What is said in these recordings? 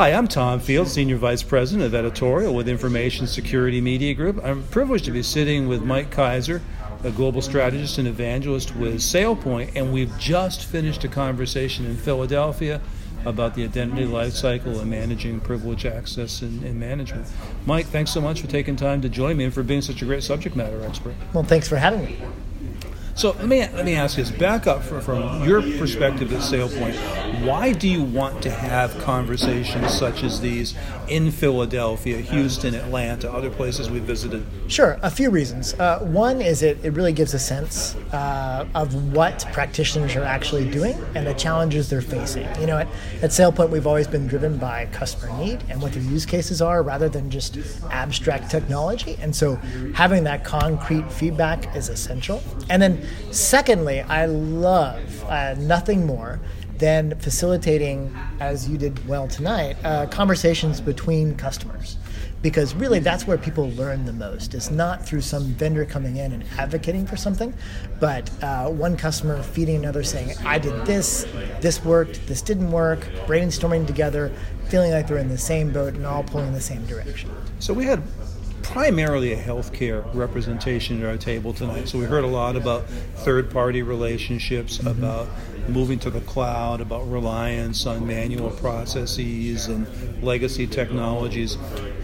Hi, I'm Tom Field, Senior Vice President of Editorial with Information Security Media Group. I'm privileged to be sitting with Mike Kiser, a global strategist and evangelist with SailPoint, and we've just finished a conversation in Philadelphia about the identity lifecycle and managing privilege access and, and, management. Mike, thanks so much for taking time to join me and for being such a great subject matter expert. Well, thanks for having me. So let me let me ask this: back up for, from your perspective at SailPoint. Why do you want to have conversations such as these in Philadelphia, Houston, Atlanta, other places we visited? Sure, a few reasons. Uh, one is it, it really gives a sense uh, of what practitioners are actually doing and the challenges they're facing. You know, at, at SailPoint, we've always been driven by customer need and what their use cases are rather than just abstract technology. And so having that concrete feedback is essential. And then Secondly, I love uh, nothing more than facilitating, as you did well tonight, uh, conversations between customers. Because really, that's where people learn the most. It's not through some vendor coming in and advocating for something, but uh, one customer feeding another saying, I did this, this worked, this didn't work, brainstorming together, feeling like they're in the same boat and all pulling in the same direction. So we had primarily a healthcare representation at our table tonight. So we heard a lot about third party relationships, mm-hmm. about moving to the cloud, about reliance on manual processes and legacy technologies.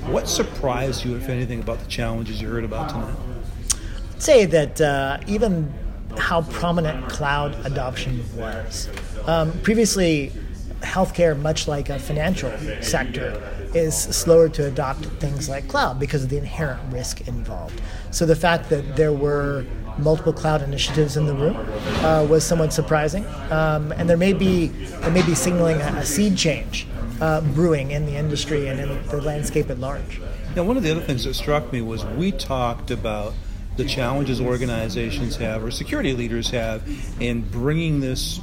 What surprised you, if anything, about the challenges you heard about tonight? I'd say that uh, even how prominent cloud adoption was. Um, previously, healthcare, much like a financial sector, is slower to adopt things like cloud because of the inherent risk involved. So the fact that there were multiple cloud initiatives in the room uh, was somewhat surprising, um, and there may be there may be signaling a, a seed change uh, brewing in the industry and in the landscape at large. Now, one of the other things that struck me was we talked about the challenges organizations have or security leaders have in bringing this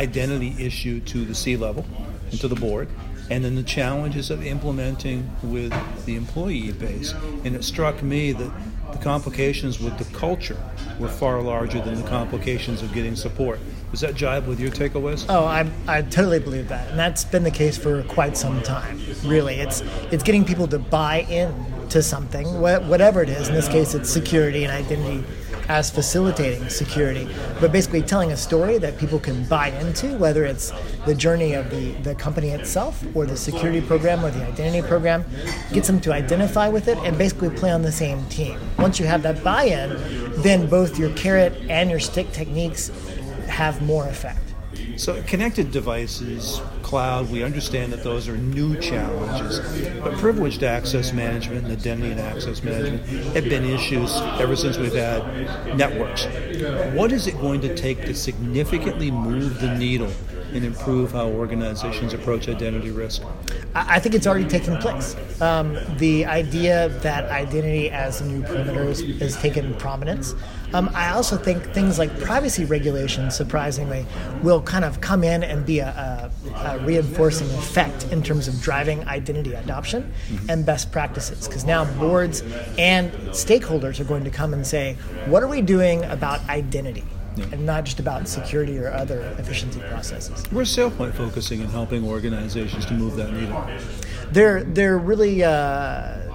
identity issue to the C level and to the board and then the challenges of implementing with the employee base. And it struck me that the complications with the culture were far larger than the complications of getting support. Does that jibe with your takeaways? Oh, I, I totally believe that, and that's been the case for quite some time. Really, it's it's getting people to buy in to something, whatever it is. In this case, it's security and identity as facilitating security, but basically telling a story that people can buy into, whether it's the journey of the, the company itself or the security program or the identity program, gets them to identify with it and basically play on the same team. Once you have that buy in, then both your carrot and your stick techniques have more effect. So, connected devices, cloud, we understand that those are new challenges. But privileged access management and identity and access management have been issues ever since we've had networks. What is it going to take to significantly move the needle and improve how organizations approach identity risk? I think it's already taken place. Um, the idea that identity as a new perimeter has taken prominence. Um, I also think things like privacy regulations, surprisingly, will kind of come in and be a, a, a reinforcing effect in terms of driving identity adoption mm-hmm. and best practices. Because now boards and stakeholders are going to come and say, what are we doing about identity? Yeah. and not just about security or other efficiency processes. Where's SailPoint focusing in helping organizations to move that needle? They're they're really. Uh,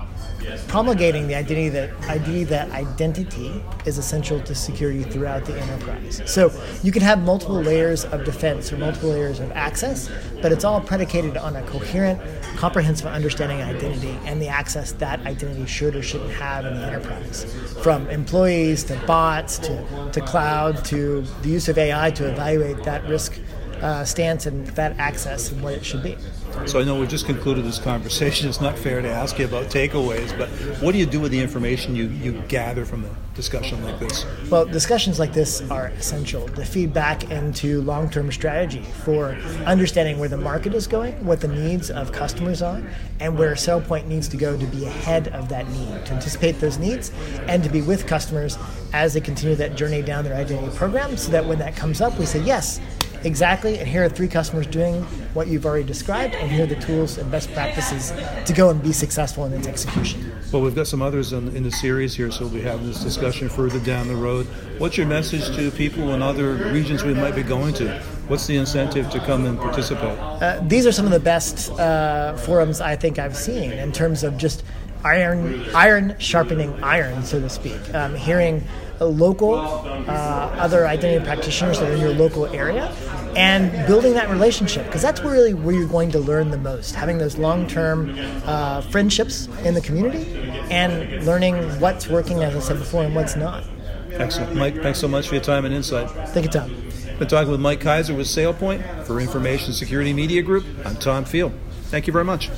promulgating the identity that idea that identity is essential to security throughout the enterprise. So you can have multiple layers of defense or multiple layers of access, but it's all predicated on a coherent, comprehensive understanding of identity and the access that identity should or shouldn't have in the enterprise. From employees to bots to, to cloud to the use of AI to evaluate that risk uh, stance and that access and what it should be. So I know we just concluded this conversation. It's not fair to ask you about takeaways, but what do you do with the information you, you gather from a discussion like this? Well, discussions like this are essential to feed back into long term strategy for understanding where the market is going, what the needs of customers are, and where SailPoint needs to go to be ahead of that need, to anticipate those needs, and to be with customers as they continue that journey down their identity program so that when that comes up, we say, yes, exactly, and here are three customers doing what you've already described, and here are the tools and best practices to go and be successful in its execution. Well, we've got some others in, in the series here, so we'll be having this discussion further down the road. What's your message to people in other regions we might be going to what's the incentive to come and participate? Uh, these are some of the best uh, forums I think I've seen in terms of just iron iron sharpening iron, so to speak. Um, hearing local uh, other identity practitioners that are in your local area and building that relationship because that's really where you're going to learn the most having those long-term uh, friendships in the community and learning what's working as i said before and what's not. Excellent. Mike thanks so much for your time and insight. Thank you tom. Been talking with mike kiser with sailpoint for information security media group. I'm tom field. Thank you very much